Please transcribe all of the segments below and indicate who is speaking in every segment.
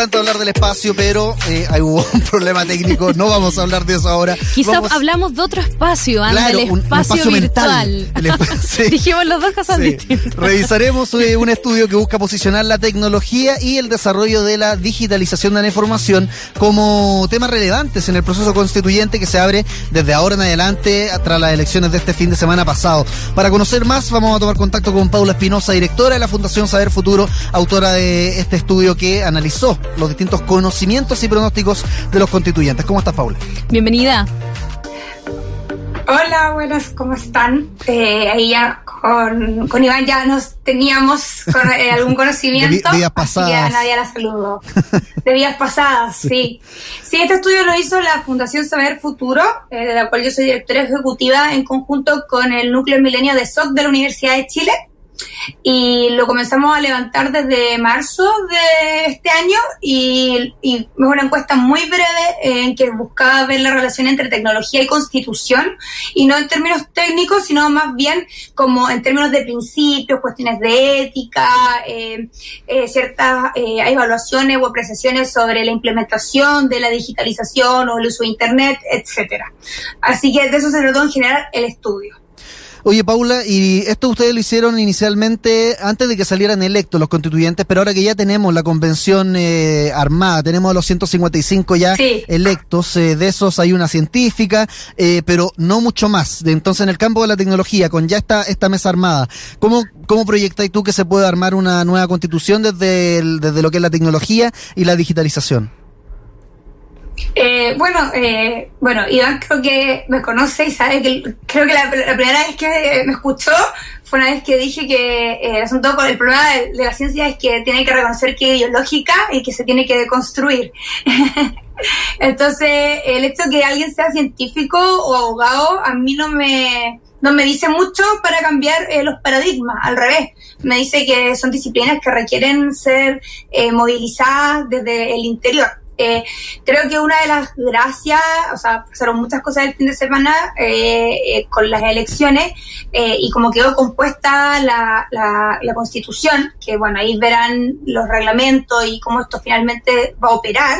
Speaker 1: encanta hablar del espacio, pero eh, hay hubo un problema técnico. No vamos a hablar de eso ahora.
Speaker 2: Quizás hablamos de otro espacio, Ana,
Speaker 1: Claro,
Speaker 2: del
Speaker 1: un- un
Speaker 2: espacio, virtual.
Speaker 1: El sí.
Speaker 2: Dijimos las dos cosas
Speaker 1: Sí.
Speaker 2: distintas.
Speaker 1: Revisaremos eh, un estudio que busca posicionar la tecnología y el desarrollo de la digitalización de la información como temas relevantes en el proceso constituyente que se abre desde ahora en adelante tras las elecciones de este fin de semana pasado. Para conocer más, vamos a tomar contacto con Paula Espinosa, directora de la Fundación Saber Futuro, autora de este estudio que analizó los distintos conocimientos y pronósticos de los constituyentes. ¿Cómo estás, Paula?
Speaker 2: Bienvenida.
Speaker 3: Hola, buenas, ¿cómo están? Eh, ahí ya con, con Iván ya nos teníamos con, eh, algún conocimiento.
Speaker 1: De
Speaker 3: que
Speaker 1: pasadas.
Speaker 3: a nadie la saludo. De vidas pasadas, sí. Sí, este estudio lo hizo la Fundación Saber Futuro, eh, de la cual yo soy directora ejecutiva en conjunto con el Núcleo Milenio de SOC de la Universidad de Chile. Y lo comenzamos a levantar desde marzo de este año y, y es una encuesta muy breve en que buscaba ver la relación entre tecnología y constitución y no en términos técnicos, sino más bien como en términos de principios, cuestiones de ética, eh, eh, ciertas eh, evaluaciones o apreciaciones sobre la implementación de la digitalización o el uso de Internet, etcétera. Así que de eso se trató en general el estudio.
Speaker 1: Oye, Paula, y esto ustedes lo hicieron inicialmente antes de que salieran electos los constituyentes, pero ahora que ya tenemos la convención eh, armada, tenemos a los 155 ya
Speaker 3: Sí.
Speaker 1: electos, eh, de esos hay una científica, eh, pero no mucho más. Entonces, en el campo de la tecnología, con ya esta, esta mesa armada, ¿cómo, cómo proyectáis tú que se puede armar una nueva constitución desde, el- desde lo que es la tecnología y la digitalización?
Speaker 3: Eh, bueno, eh, bueno, Iván creo que me conoce y sabe que creo que la, la primera vez que me escuchó fue una vez que dije que eh, el asunto el problema de, de la ciencia es que tiene que reconocer que es ideológica y que se tiene que deconstruir. Entonces, el hecho de que alguien sea científico o abogado a mí no me, no me dice mucho para cambiar eh, los paradigmas, al revés. Me dice que son disciplinas que requieren ser eh, movilizadas desde el interior. Eh, creo que una de las gracias, o sea, pasaron muchas cosas el fin de semana eh, eh, con las elecciones eh, y como quedó compuesta la, la, la constitución, que bueno, ahí verán los reglamentos y cómo esto finalmente va a operar,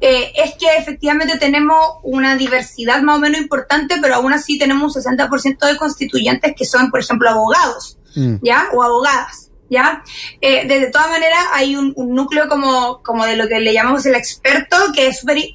Speaker 3: eh, es que efectivamente tenemos una diversidad más o menos importante, pero aún así tenemos un 60% de constituyentes que son, por ejemplo, abogados,
Speaker 1: Mm.
Speaker 3: ¿ya? O abogadas. ¿Ya? Eh, de, todas maneras, hay un, núcleo como, como de lo que le llamamos el experto, que es súper-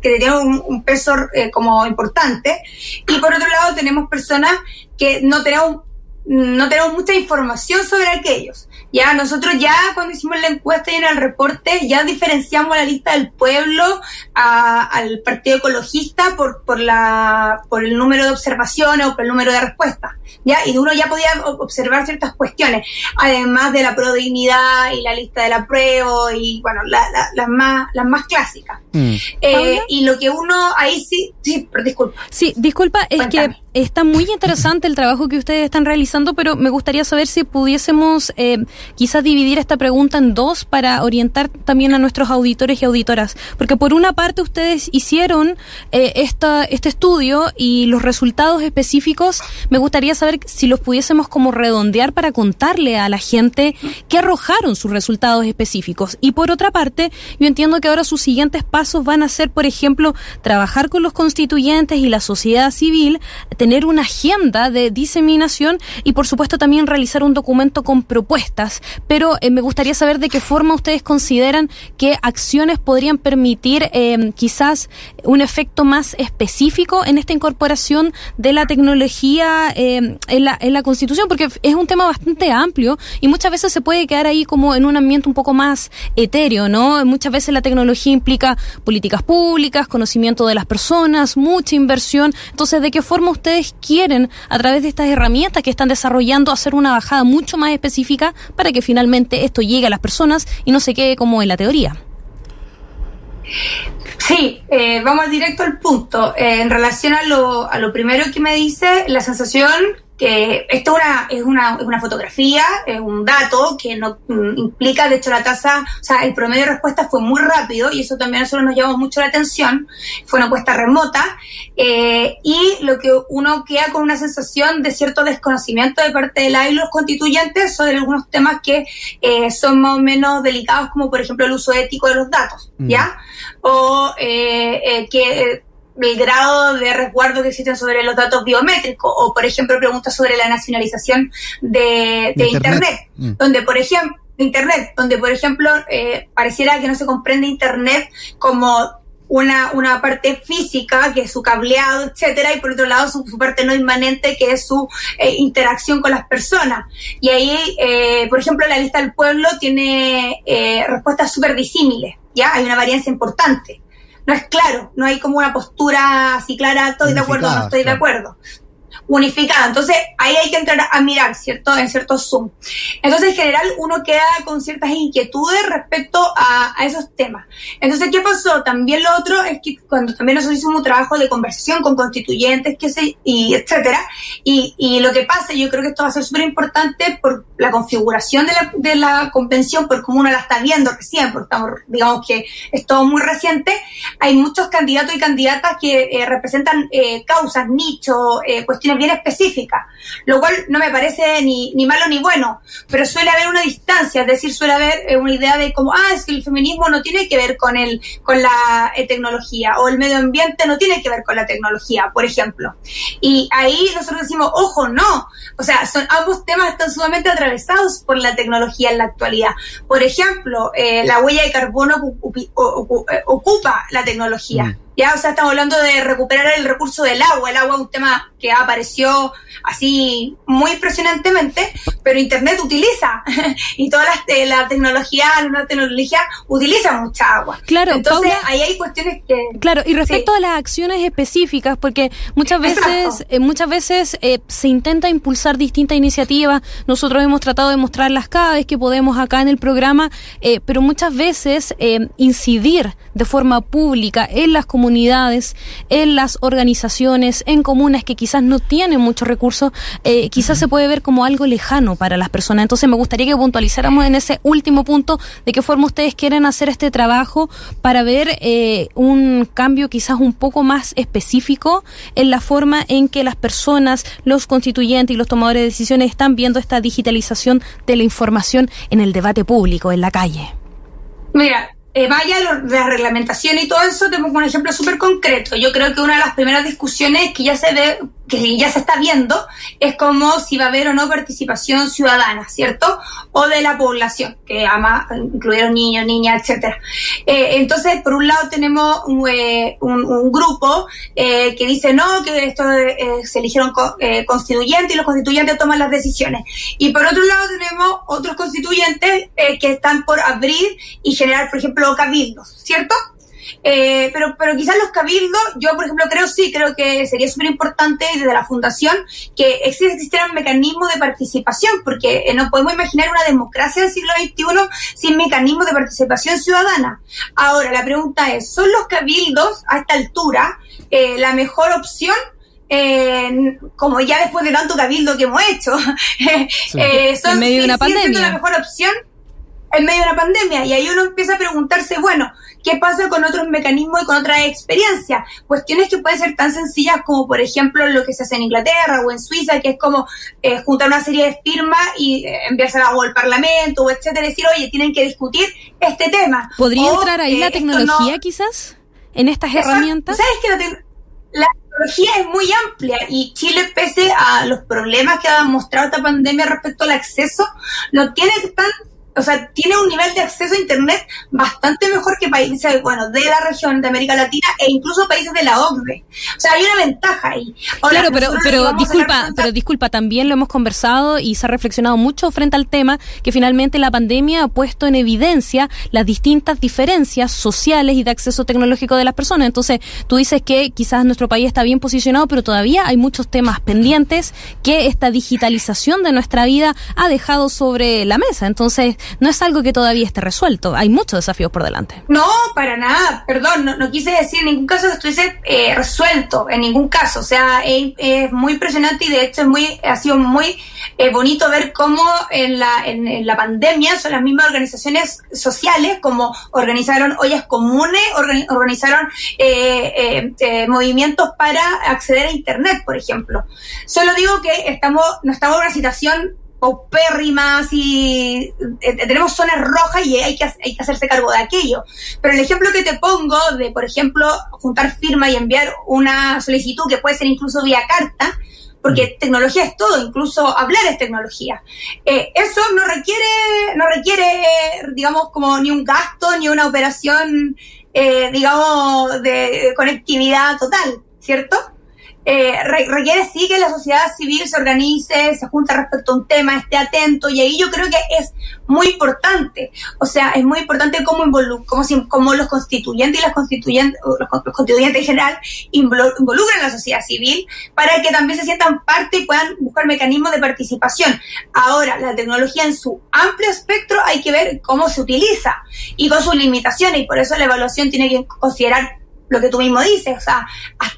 Speaker 3: que, tiene un, un peso eh, como importante. Y por otro lado, tenemos personas que no tenemos, no tenemos mucha información sobre aquellos. Ya nosotros ya cuando hicimos la encuesta y en el reporte ya diferenciamos la lista del pueblo a- al partido ecologista por, por la por el número de observaciones o por el número de respuestas. Ya, y uno ya podía observar ciertas cuestiones, además de la prodignidad y la lista del apruebo y bueno, la- la- las más las más clásicas.
Speaker 1: Mm.
Speaker 3: Eh, y lo que uno ahí sí, sí, pero disculpa.
Speaker 2: Sí, disculpa, es
Speaker 3: Cuéntame.
Speaker 2: que está muy interesante el trabajo que ustedes están realizando, pero me gustaría saber si pudiésemos eh, quizás dividir esta pregunta en dos para orientar también a nuestros auditores y auditoras. Porque por una parte ustedes hicieron eh, esta, este estudio y los resultados específicos, me gustaría saber si los pudiésemos como redondear para contarle a la gente qué arrojaron sus resultados específicos. Y por otra parte, yo entiendo que ahora sus siguientes pasos van a ser, por ejemplo, trabajar con los constituyentes y la sociedad civil, tener una agenda de diseminación y, por supuesto, también realizar un documento con propuestas. Pero eh, me gustaría saber de qué forma ustedes consideran que acciones podrían permitir eh, quizás un efecto más específico en esta incorporación de la tecnología eh, en, la, en la Constitución, porque es un tema bastante amplio y muchas veces se puede quedar ahí como en un ambiente un poco más etéreo, ¿no? Muchas veces la tecnología implica políticas públicas, conocimiento de las personas, mucha inversión. Entonces, ¿de qué forma ustedes quieren, a través de estas herramientas que están desarrollando, hacer una bajada mucho más específica para que finalmente esto llegue a las personas y no se quede como en la teoría?
Speaker 3: Sí, eh, vamos directo al punto. Eh, en relación a lo, a lo primero que me dice, la sensación que esto una, es, una, es una fotografía, es un dato que no mm, implica, de hecho la tasa, o sea, el promedio de respuesta fue muy rápido y eso también a nosotros nos llamó mucho la atención, fue una encuesta remota eh, y lo que uno queda con una sensación de cierto desconocimiento de parte de la y los constituyentes sobre algunos temas que eh, son más o menos delicados como por ejemplo el uso ético de los datos, mm. ¿ya? O eh, que el grado de resguardo que existen sobre los datos biométricos o, por ejemplo, preguntas sobre la nacionalización de, Internet, mm. donde, por ejemplo, Internet, donde, por ejemplo, eh, pareciera que no se comprende Internet como una, una parte física, que es su cableado, etcétera, y por otro lado su, parte no inmanente, que es su eh, interacción con las personas. Y ahí, eh, por ejemplo, la lista del pueblo tiene respuestas súper disímiles, ¿ya? Hay una varianza importante no es claro, no hay como una postura así clara, estoy de acuerdo no estoy de acuerdo unificada. Entonces, ahí hay que entrar a mirar, ¿cierto? En ciertos Zoom. Entonces, en general, uno queda con ciertas inquietudes respecto a, esos temas. Entonces, ¿qué pasó? También lo otro es que cuando también nosotros hicimos un trabajo de conversación con constituyentes, que sé, y etcétera, y, y lo que pasa, yo creo que esto va a ser súper importante por la configuración de la, de la convención, por cómo uno la está viendo recién, porque estamos, digamos que es todo muy reciente, hay muchos candidatos y candidatas que eh, representan eh, causas, nichos, eh, cuestiones bien específica, lo cual no me parece ni, ni malo ni bueno, pero suele haber una distancia, es decir, suele haber eh, una idea de como, ah, es que el feminismo no tiene que ver con, el, con la eh, tecnología, o el medio ambiente no tiene que ver con la tecnología, por ejemplo. Y ahí nosotros decimos, ojo, no, o sea, son, ambos temas están sumamente atravesados por la tecnología en la actualidad. Por ejemplo, eh, la huella de carbono ocupa la tecnología. Ya, o sea, estamos hablando de recuperar el recurso del agua. El agua es un tema que apareció así muy impresionantemente, pero Internet utiliza. Y toda la, eh, la tecnología, la nueva tecnología utiliza mucha agua.
Speaker 2: Claro,
Speaker 3: entonces ahí hay cuestiones que...
Speaker 2: Claro, y respecto a las acciones específicas, porque muchas veces, eh, muchas veces eh, se intenta impulsar distintas iniciativas, nosotros hemos tratado de mostrarlas cada vez que podemos acá en el programa, pero muchas veces incidir de forma pública en las comunidades comunidades, en las organizaciones, en comunas que quizás no tienen muchos recursos, eh, quizás se puede ver como algo lejano para las personas. Entonces me gustaría que puntualizáramos en ese último punto de qué forma ustedes quieren hacer este trabajo para ver eh, un cambio quizás un poco más específico en la forma en que las personas, los constituyentes y los tomadores de decisiones están viendo esta digitalización de la información en el debate público, en la calle.
Speaker 3: Mira, eh, vaya la reglamentación y todo eso, te un ejemplo súper concreto. Yo creo que una de las primeras discusiones que ya se ve, que ya se está viendo es como si va a haber o no participación ciudadana, ¿cierto? O de la población, que ama incluyeron niños, niñas, etcétera. Eh, entonces, por un lado tenemos un, eh, grupo eh, que dice no, que esto se eligieron constituyentes y los constituyentes toman las decisiones. Y por otro lado tenemos otros constituyentes que están por abrir y generar, por ejemplo, cabildos, ¿cierto? Eh, pero, pero quizás los cabildos, yo por ejemplo creo sí, creo que sería súper importante desde la fundación que existiera un mecanismo de participación, porque eh, no podemos imaginar una democracia del siglo XXI sin mecanismos de participación ciudadana. Ahora, la pregunta es, ¿son los cabildos a esta altura eh, la mejor opción como ya después de tanto cabildo que hemos hecho,
Speaker 2: son en medio de una pandemia.
Speaker 3: la mejor opción en medio de una pandemia. Y ahí uno empieza a preguntarse, bueno, ¿qué pasa con otros mecanismos y con otras experiencias? Cuestiones que pueden ser tan sencillas como, por ejemplo, lo que se hace en Inglaterra o en Suiza, que es como eh, juntar una serie de firmas y eh, enviársela al Parlamento o etcétera, decir, oye, tienen que discutir este tema.
Speaker 2: ¿Podría entrar ahí la tecnología quizás en estas herramientas?
Speaker 3: ¿Sabes que la, la tecnología es muy amplia y Chile, pese a los problemas que ha mostrado esta pandemia respecto al acceso, no tiene tan o sea, tiene un nivel de acceso a Internet bastante mejor que países, bueno, de la región de América Latina e incluso países de la OCDE. O sea, hay una ventaja ahí.
Speaker 2: claro, pero, pero disculpa, pero disculpa, también lo hemos conversado y se ha reflexionado mucho frente al tema que finalmente la pandemia ha puesto en evidencia las distintas diferencias sociales y de acceso tecnológico de las personas. Entonces, tú dices que quizás nuestro país está bien posicionado, pero todavía hay muchos temas pendientes que esta digitalización de nuestra vida ha dejado sobre la mesa. Entonces, no es algo que todavía esté resuelto. Hay muchos desafíos por delante.
Speaker 3: No, para nada. Perdón, no, quise decir en ningún caso que estuviese eh, resuelto, en ningún caso. O sea, es, muy impresionante y de hecho es muy, ha sido muy eh, bonito ver cómo en la, en, la pandemia son las mismas organizaciones sociales como organizaron ollas comunes, organizaron eh, movimientos para acceder a Internet, por ejemplo. Solo digo que estamos, no estamos en una situación paupérrimas y eh, tenemos zonas rojas y hay que, hay que hacerse cargo de aquello. Pero el ejemplo que te pongo de, por ejemplo, juntar firma y enviar una solicitud que puede ser incluso vía carta, porque mm. tecnología es todo, incluso hablar es tecnología. Eh, eso no requiere, no requiere, digamos, como ni un gasto ni una operación, eh, digamos, de conectividad total, ¿cierto? Eh, requiere sí que la sociedad civil se organice, se junte respecto a un tema, esté atento, y ahí yo creo que es muy importante. O sea, es muy importante cómo, cómo, los constituyentes y las constituyentes, los constituyentes en general involucran a la sociedad civil para que también se sientan parte y puedan buscar mecanismos de participación. Ahora, la tecnología en su amplio espectro hay que ver cómo se utiliza y con sus limitaciones, y por eso la evaluación tiene que considerar lo que tú mismo dices, o sea,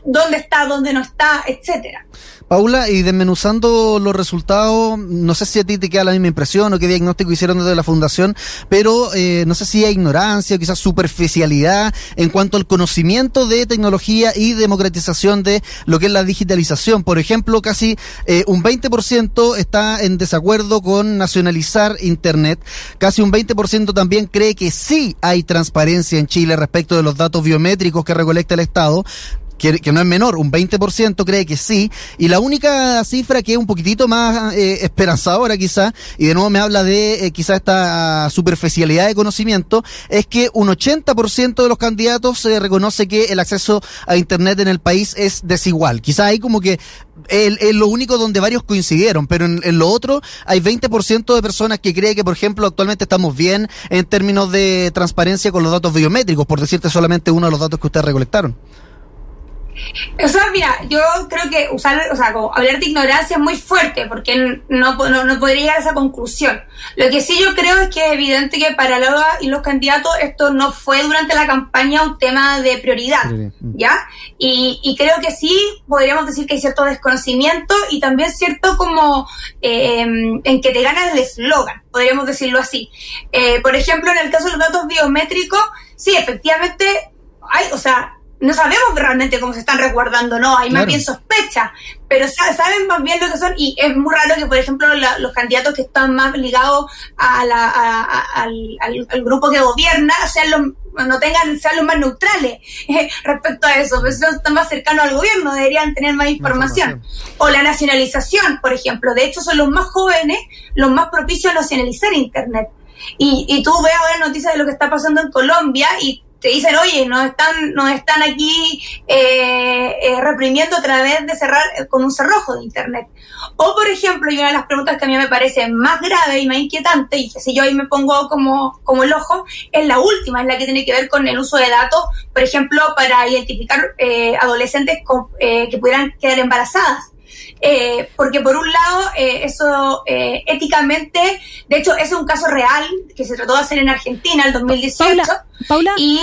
Speaker 3: dónde está, dónde no está, etcétera.
Speaker 1: Paula, y desmenuzando los resultados, no sé si a ti te queda la misma impresión o qué diagnóstico hicieron desde la fundación, pero eh, no sé si hay ignorancia o quizás superficialidad en cuanto al conocimiento de tecnología y democratización de lo que es la digitalización. Por ejemplo, casi eh, un 20% está en desacuerdo con nacionalizar Internet, casi un 20% también cree que sí hay transparencia en Chile respecto de los datos biométricos que recolecta el Estado, que, no es menor, un 20% cree que sí, y la única cifra que es un poquitito más eh, esperanzadora quizá, y de nuevo me habla de eh, quizá esta superficialidad de conocimiento, es que un 80% de los candidatos se reconoce que el acceso a Internet en el país es desigual. Quizá hay como que es lo único donde varios coincidieron, pero en, en lo otro hay 20% de personas que creen que, por ejemplo, actualmente estamos bien en términos de transparencia con los datos biométricos, por decirte solamente uno de los datos que ustedes recolectaron.
Speaker 3: O sea, mira, yo creo que usar, o sea, como hablar de ignorancia es muy fuerte porque no, no, podría llegar a esa conclusión. Lo que sí yo creo es que es evidente que para Laura y los candidatos esto no fue durante la campaña un tema de prioridad, mm. ¿ya? Y, y creo que sí podríamos decir que hay cierto desconocimiento y también cierto como eh, en que te ganas el eslogan, podríamos decirlo así. Eh, por ejemplo, en el caso de los datos biométricos, sí, efectivamente hay, o sea, no sabemos realmente cómo se están resguardando, no, hay más bien sospecha, pero saben más bien lo que son y es muy raro que, por ejemplo, los candidatos que están más ligados a al, grupo que gobierna sean los no tengan, sean los más neutrales eh, respecto a eso, pues están más cercanos al gobierno, deberían tener más información. O la nacionalización, por ejemplo, de hecho son los más jóvenes los más propicios a nacionalizar Internet. Y, y tú ves ahora noticias de lo que está pasando en Colombia y te dicen, oye, nos están, nos están aquí eh, eh, reprimiendo a través de cerrar eh, con un cerrojo de Internet. O, por ejemplo, y una de las preguntas que a mí me parece más grave y más inquietante, y que si yo ahí me pongo como, como el ojo, es la última, es la que tiene que ver con el uso de datos, por ejemplo, para identificar adolescentes que pudieran quedar embarazadas. Eh, porque por un lado, eh, eso eh, éticamente, de hecho, es un caso real que se trató de hacer en Argentina en el 2018.
Speaker 2: Paula,
Speaker 3: y,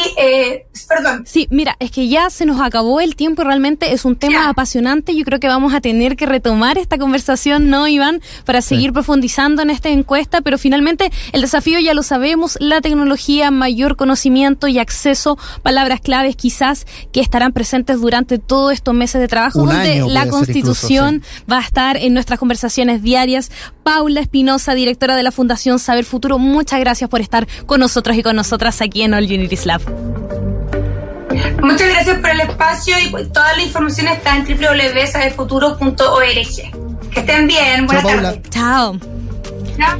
Speaker 3: perdón.
Speaker 2: Sí, mira, es que ya se nos acabó el tiempo y realmente es un tema apasionante. Yo creo que vamos a tener que retomar esta conversación, ¿no, Iván? Para seguir profundizando en esta encuesta, pero finalmente el desafío ya lo sabemos, la tecnología, mayor conocimiento y acceso, palabras claves quizás que estarán presentes durante todos estos meses de trabajo, donde la constitución va a estar en nuestras conversaciones diarias. Paula Espinosa, directora de la Fundación Saber Futuro, muchas gracias por estar con nosotros y con nosotras aquí en All Unities Lab.
Speaker 3: Muchas gracias por el espacio y toda la información está en www.saberfuturo.org. Que estén bien. Buenas tardes.
Speaker 2: Chao. Chao.